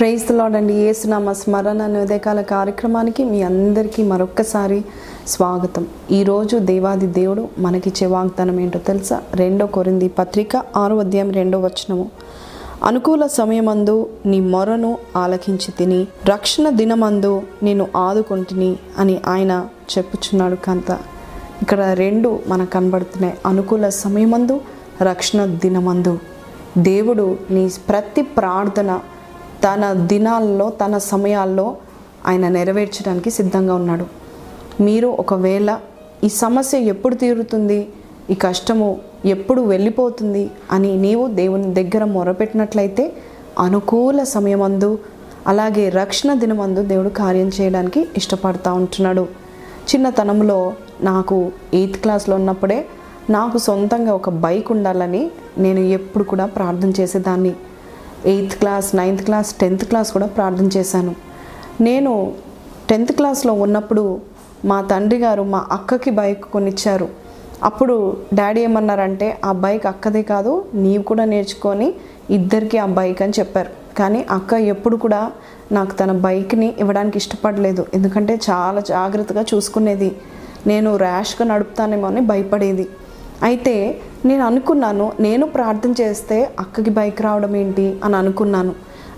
Praise lord అండి. ఏసునామ స్మరణ అనే ఉదయకాల కార్యక్రమానికి మీ అందరికీ మరొక్కసారి స్వాగతం. ఈరోజు దేవాది దేవుడు మనకిచ్చే వాగ్దానం ఏంటో తెలుసా? రెండో కొరింది పత్రిక ఆరో అధ్యాయం రెండో వచనము. అనుకూల సమయమందు నీ మొరను ఆలకించి తిని రక్షణ దినమందు నేను ఆదుకుంటుని అని ఆయన చెప్పుచున్నాడు కంత. ఇక్కడ రెండు మనకు కనబడుతున్నాయి. అనుకూల సమయమందు రక్షణ దినమందు. దేవుడు నీ ప్రతి ప్రార్థన తన దినాల్లో తన సమయాల్లో ఆయన నెరవేర్చడానికి సిద్ధంగా ఉన్నాడు. మీరు ఒకవేళ ఈ సమస్య ఎప్పుడు తీరుతుంది? ఈ కష్టము ఎప్పుడు వెళ్ళిపోతుంది? అని నీవు దేవుని దగ్గర మొరపెట్టినట్లయితే అనుకూల సమయమందు అలాగే రక్షణ దినమందు దేవుడు కార్యం చేయడానికి ఇష్టపడతా ఉంటున్నాడు. చిన్నతనంలో నాకు ఎయిత్ క్లాస్లో ఉన్నప్పుడే నాకు సొంతంగా ఒక బైక్ ఉండాలని నేను ఎప్పుడు కూడా ప్రార్థన చేసేదాన్ని. Eighth class ninth class tenth class కూడా ప్రార్థన చేశాను. నేను టెన్త్ క్లాస్లో ఉన్నప్పుడు మా తండ్రి గారు మా అక్కకి బైక్ కొనిచ్చారు. అప్పుడు డాడీ ఏమన్నారంటే ఆ బైక్ అక్కదే కాదు నీవు కూడా నేర్చుకొని ఇద్దరికి ఆ బైక్ అని చెప్పారు. కానీ అక్క ఎప్పుడు కూడా నాకు తన బైక్ని ఇవ్వడానికి ఇష్టపడలేదు. ఎందుకంటే చాలా జాగ్రత్తగా చూసుకునేది. నేను ర్యాష్గా నడుపుతానేమో అని భయపడేది. అయితే నేను అనుకున్నాను నేను ప్రార్థన చేస్తే అక్కకి బైక్ రావడం ఏంటి అని అనుకున్నాను.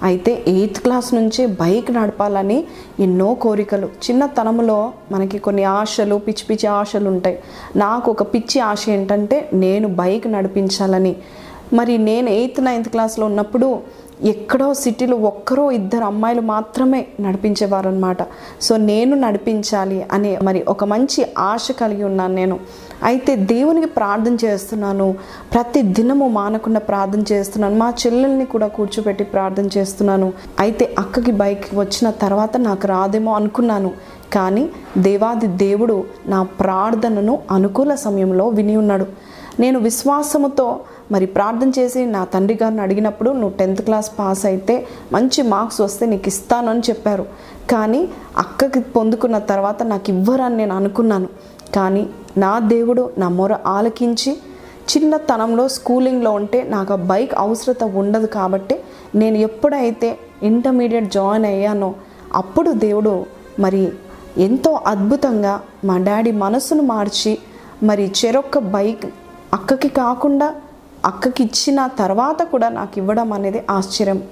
అయితే ఎయిత్ క్లాస్ నుంచి బైక్ నడపాలని ఎన్నో కోరికలు. చిన్నతనంలో మనకి కొన్ని ఆశలు పిచ్చి పిచ్చి ఆశలు ఉంటాయి. నాకు ఒక పిచ్చి ఆశ ఏంటంటే నేను బైక్ నడిపించాలని. మరి నేను ఎయిత్ నైన్త్ క్లాస్లో ఉన్నప్పుడు ఎక్కడో సిటీలో ఒక్కరో ఇద్దరు అమ్మాయిలు మాత్రమే నడిపించేవారు అనమాట సో నేను నడిపించాలి అనే మరి ఒక మంచి ఆశ కలిగి ఉన్నాను నేను. అయితే దేవునికి ప్రార్థన చేస్తున్నాను. ప్రతి దినము మానకుండా ప్రార్థన చేస్తున్నాను. మా చెల్లెల్ని కూడా కూర్చోబెట్టి ప్రార్థన చేస్తున్నాను. అయితే అక్కకి బైక్ వచ్చిన తర్వాత నాకు రాదేమో అనుకున్నాను. కానీ దేవాది దేవుడు నా ప్రార్థనను అనుకూల సమయంలో విని ఉన్నాడు. నేను విశ్వాసముతో మరి ప్రార్థన చేసి నా తండ్రి గారిని అడిగినప్పుడు నువ్వు టెన్త్ క్లాస్ పాస్ అయితే మంచి మార్క్స్ వస్తే నీకు ఇస్తానని చెప్పారు. కానీ అక్కకి పొందుకున్న తర్వాత నాకు ఇవ్వరని నేను అనుకున్నాను. కానీ నా దేవుడు నా మొర ఆలకించి చిన్నతనంలో స్కూలింగ్లో ఉంటే నాకు ఆ బైక్ అవసరత ఉండదు కాబట్టి నేను ఎప్పుడైతే ఇంటర్మీడియట్ జాయిన్ అయ్యానో అప్పుడు దేవుడు మరి ఎంతో అద్భుతంగా మా డాడీ మనసును మార్చి మరి చెరొక్క బైక్ అక్కకి కాకుండా అక్కకి ఇచ్చిన తర్వాత కూడా నాకు ఇవ్వడం అనేది ఆశ్చర్యం.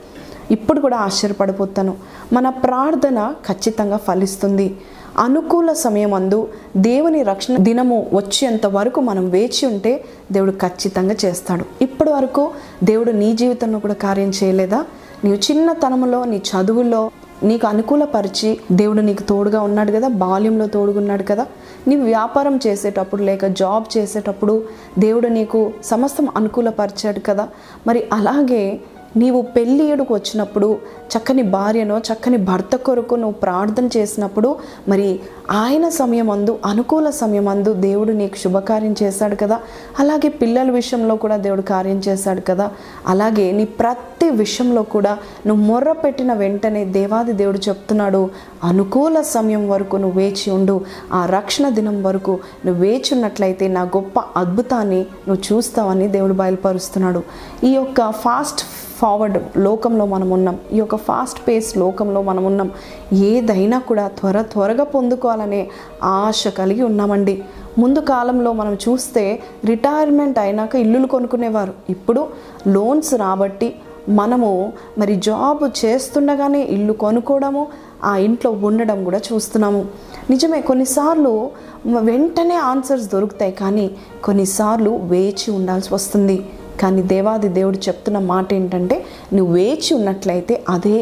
ఇప్పుడు కూడా ఆశ్చర్యపడిపోతాను. మన ప్రార్థన ఖచ్చితంగా ఫలిస్తుంది. అనుకూల సమయం అందు దేవుని రక్షణ దినము వచ్చేంత వరకు మనం వేచి ఉంటే దేవుడు ఖచ్చితంగా చేస్తాడు. ఇప్పటి వరకు దేవుడు నీ జీవితంలో కూడా కార్యం చేయలేదా? నీవు చిన్నతనంలో నీ చదువుల్లో నీకు అనుకూలపరిచి దేవుడు నీకు తోడుగా ఉన్నాడు కదా బాల్యంలో తోడుగున్నాడు కదా. నీవు వ్యాపారం చేసేటప్పుడు లేక జాబ్ చేసేటప్పుడు దేవుడు నీకు సమస్తం అనుకూలపరిచాడు కదా. మరి అలాగే నీవు పెళ్ళి ఏడుకు వచ్చినప్పుడు చక్కని భార్యనో చక్కని భర్త కొరకు నువ్వు ప్రార్థన చేసినప్పుడు మరి ఆయన సమయమందు అనుకూల సమయమందు దేవుడు నీకు శుభకార్యం చేశాడు కదా. అలాగే పిల్లల విషయంలో కూడా దేవుడు కార్యం చేశాడు కదా. అలాగే నీ ప్రతి విషయంలో కూడా నువ్వు మొర్ర పెట్టిన వెంటనే దేవాది దేవుడు చెప్తున్నాడు అనుకూల సమయం వరకు నువ్వు వేచి ఉండు. ఆ రక్షణ దినం వరకు నువ్వు వేచి ఉన్నట్లయితే నా గొప్ప అద్భుతాన్ని నువ్వు చూస్తావని దేవుడు బయలుపరుస్తున్నాడు. ఈ యొక్క ఫాస్ట్ ఫార్వర్డ్ లోకంలో మనం ఉన్నాం ఈ యొక్క ఫాస్ట్ పేస్ లోకంలో మనం ఉన్నాం ఏదైనా కూడా త్వర త్వరగా పొందుకోవాలనే ఆశ కలిగి ఉన్నామండి. ముందు కాలంలో మనం చూస్తే రిటైర్మెంట్ అయినాక ఇల్లులు కొనుక్కునేవారు. ఇప్పుడు లోన్స్ రాబట్టి మనము మరి జాబ్ చేస్తుండగానే ఇల్లు కొనుక్కోవడము ఆ ఇంట్లో ఉండడం కూడా చూస్తున్నాము. నిజమే కొన్నిసార్లు వెంటనే ఆన్సర్స్ దొరుకుతాయి కానీ కొన్నిసార్లు వేచి ఉండాల్సి వస్తుంది. కానీ దేవాది దేవుడు చెప్తున్న మాట ఏంటంటే నువ్వు వేచి ఉన్నట్లయితే అదే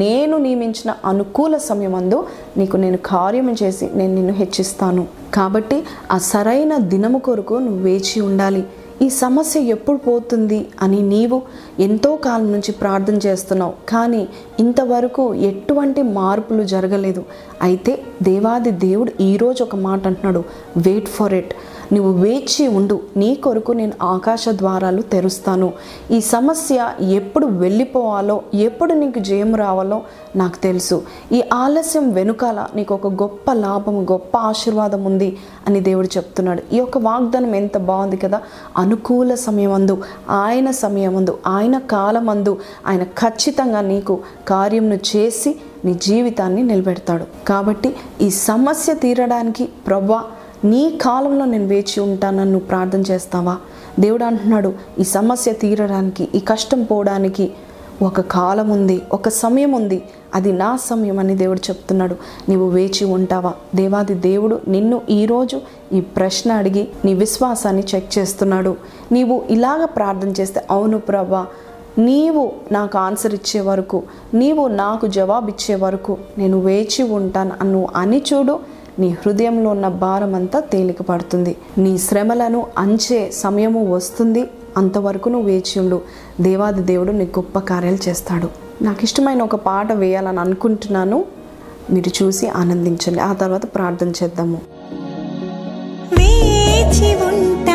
నేను నియమించిన అనుకూల సమయమందు నీకు నేను కార్యం చేసి నేను నిన్ను హెచ్చిస్తాను. కాబట్టి ఆ సరైన దినము కొరకు నువ్వు వేచి ఉండాలి. ఈ సమస్య ఎప్పుడు పోతుంది అని నీవు ఎంతో కాలం నుంచి ప్రార్థన చేస్తున్నావు. కానీ ఇంతవరకు ఎటువంటి మార్పులు జరగలేదు. అయితే దేవాది దేవుడు ఈరోజు ఒక మాట అంటున్నాడు. వెయిట్ ఫర్ ఇట్ నువ్వు వేచి ఉండు. నీ కొరకు నేను ఆకాశ ద్వారాలు తెరుస్తాను. ఈ సమస్య ఎప్పుడు వెళ్ళిపోవాలో ఎప్పుడు నీకు జయం రావాలో నాకు తెలుసు. ఈ ఆలస్యం వెనుకాల నీకు ఒక గొప్ప లాభం గొప్ప ఆశీర్వాదం ఉంది అని దేవుడు చెప్తున్నాడు. ఈ యొక్క వాగ్దానం ఎంత బాగుంది కదా? అనుకూల సమయమందు ఆయన సమయమందు ఆయన కాలమందు ఆయన ఖచ్చితంగా నీకు కార్యంను చేసి నీ జీవితాన్ని నిలబెడతాడు. కాబట్టి ఈ సమస్య తీరడానికి ప్రభా నీ కాలంలో నేను వేచి ఉంటానని నువ్వు ప్రార్థన చేస్తావా? దేవుడు అంటున్నాడు ఈ సమస్య తీరడానికి ఈ కష్టం పోవడానికి ఒక కాలం ఉంది ఒక సమయం ఉంది. అది నా సమయం అని దేవుడు చెప్తున్నాడు. నీవు వేచి ఉంటావా? దేవాది దేవుడు నిన్ను ఈరోజు ఈ ప్రశ్న అడిగి నీ విశ్వాసాన్ని చెక్ చేస్తున్నాడు. నీవు ఇలాగ ప్రార్థన చేస్తే అవును ప్రభా నీవు నాకు ఆన్సర్ ఇచ్చే వరకు నీవు నాకు జవాబు ఇచ్చే వరకు నేను వేచి ఉంటాను అను అని చూడు నీ హృదయంలో ఉన్న భారం అంతా తేలిక పడుతుంది. నీ శ్రమలను అంచే సమయము వస్తుంది. అంతవరకు నువ్వు వేచి ఉండు దేవాది దేవుడు నీ గొప్ప కార్యాలు చేస్తాడు. నాకు ఇష్టమైన ఒక పాట వేయాలని అనుకుంటున్నాను. మీరు చూసి ఆనందించండి. ఆ తర్వాత ప్రార్థన చేద్దాము. వేచి ఉంటా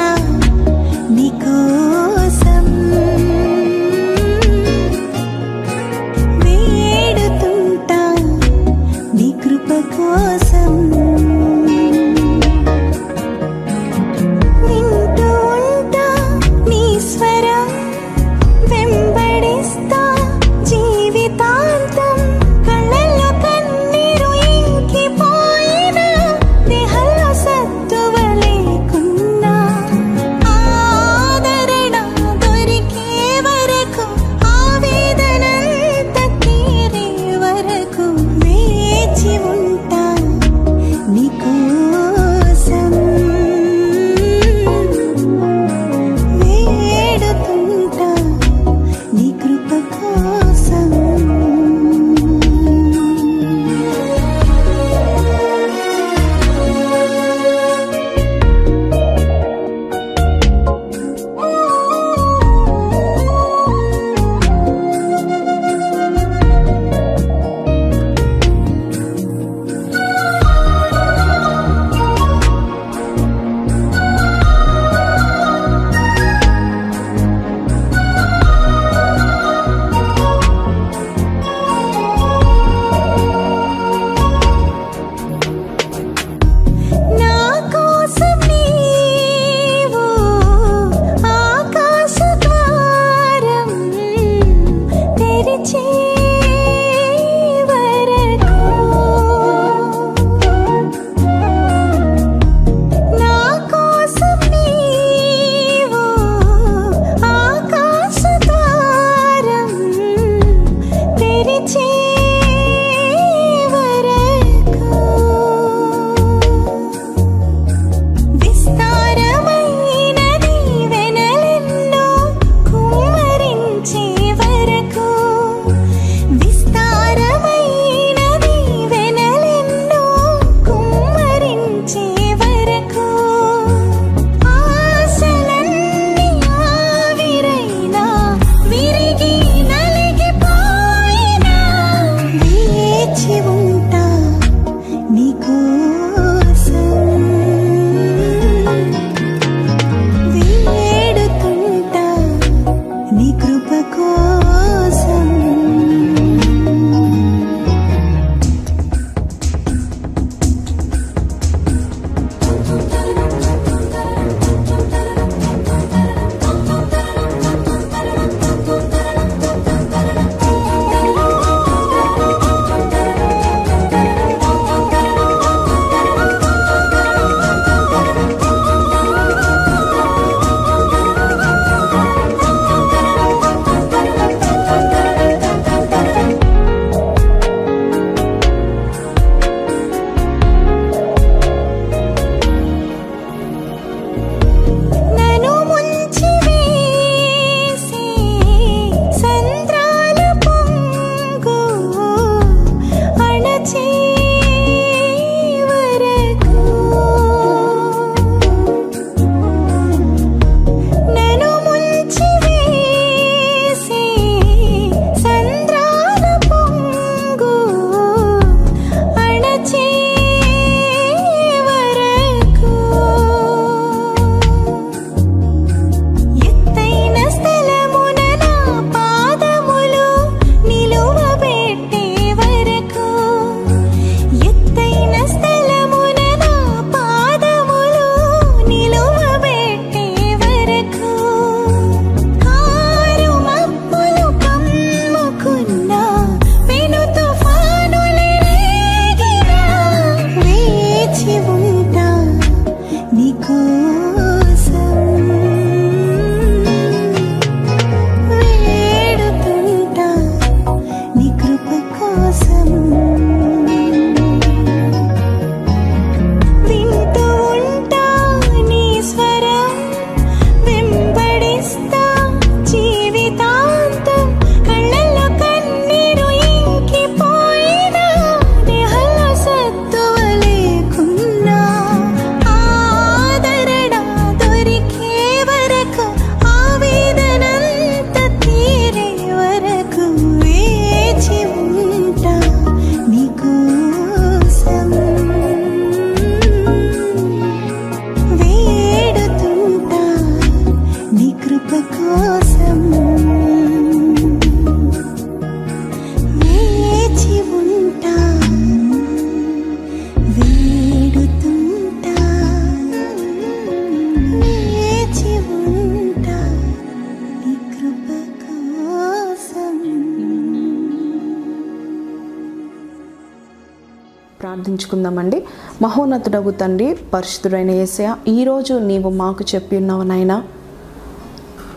ప్రార్థించుకుందామండి. మహోన్నతుడగు తండ్రి పరిశుద్ధుడైన ఏసయ ఈరోజు నీవు మాకు చెప్పి ఉన్నావు నాయనా.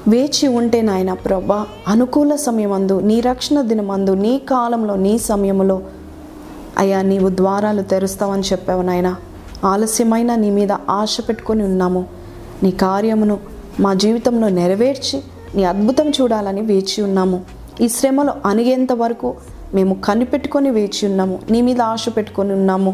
వేచి ఉంటే నాయన ప్రభా అనుకూల సమయమందు నీ రక్షణ దినమందు నీ కాలంలో నీ సమయంలో అయ్యా నీవు ద్వారాలు తెరుస్తావని చెప్పావు నాయన. ఆలస్యమైన నీ మీద ఆశ పెట్టుకొని ఉన్నాము. నీ కార్యమును మా జీవితంలో నెరవేర్చి నీ అద్భుతం చూడాలని వేచి ఉన్నాము. ఈ శ్రమలో అణిగేంత వరకు మేము కనిపెట్టుకొని వేచి ఉన్నాము. నీ మీద ఆశ పెట్టుకొని ఉన్నాము.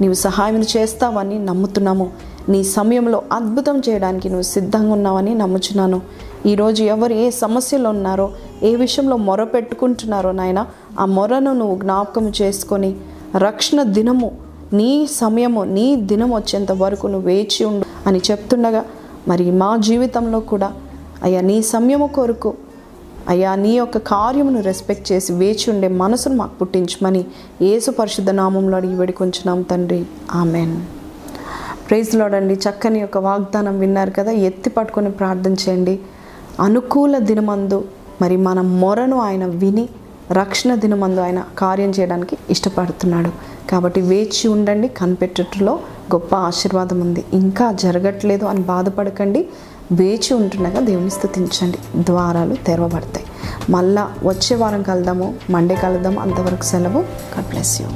నీవు సహాయం చేస్తావని నమ్ముతున్నాము. నీ సమయంలో అద్భుతం చేయడానికి నువ్వు సిద్ధంగా ఉన్నావని నమ్ముచున్నాను. ఈరోజు ఎవరు ఏ సమస్యలో ఉన్నారో ఏ విషయంలో మొర పెట్టుకుంటున్నారో నాయన ఆ మొరను నువ్వు జ్ఞాపకం చేసుకొని రక్షణ దినము నీ సమయము నీ దినం వచ్చేంత వరకు నువ్వు వేచి ఉండు అని చెప్తుండగా మరి మా జీవితంలో కూడా అయ్యా నీ సమయము కొరకు అయ్యా నీ యొక్క కార్యమును రెస్పెక్ట్ చేసి వేచి ఉండే మనసును మాకు పుట్టించమని యేసు పరిశుద్ధ నామంలో అడిగి వేడుకొంచున్నాం తండ్రి. ఆమెన్. ప్రైజ్ లోడండి చక్కని యొక్క వాగ్దానం విన్నారు కదా ఎత్తి పట్టుకొని ప్రార్థన చేయండి. అనుకూల దినమందు మరి మన మొరను ఆయన విని రక్షణ దినమందు ఆయన కార్యం చేయడానికి ఇష్టపడుతున్నాడు. కాబట్టి వేచి ఉండండి కనిపెట్టుటలో గొప్ప ఆశీర్వాదం ఉంది. ఇంకా జరగట్లేదు అని బాధపడకండి. వేచి ఉంటుండగా దేవుని స్థుతించండి. ద్వారాలు తెరవబడతాయి. మళ్ళా వచ్చే వారం కలుద్దాము. మండే కలుద్దాము. అంతవరకు సెలవు. God bless you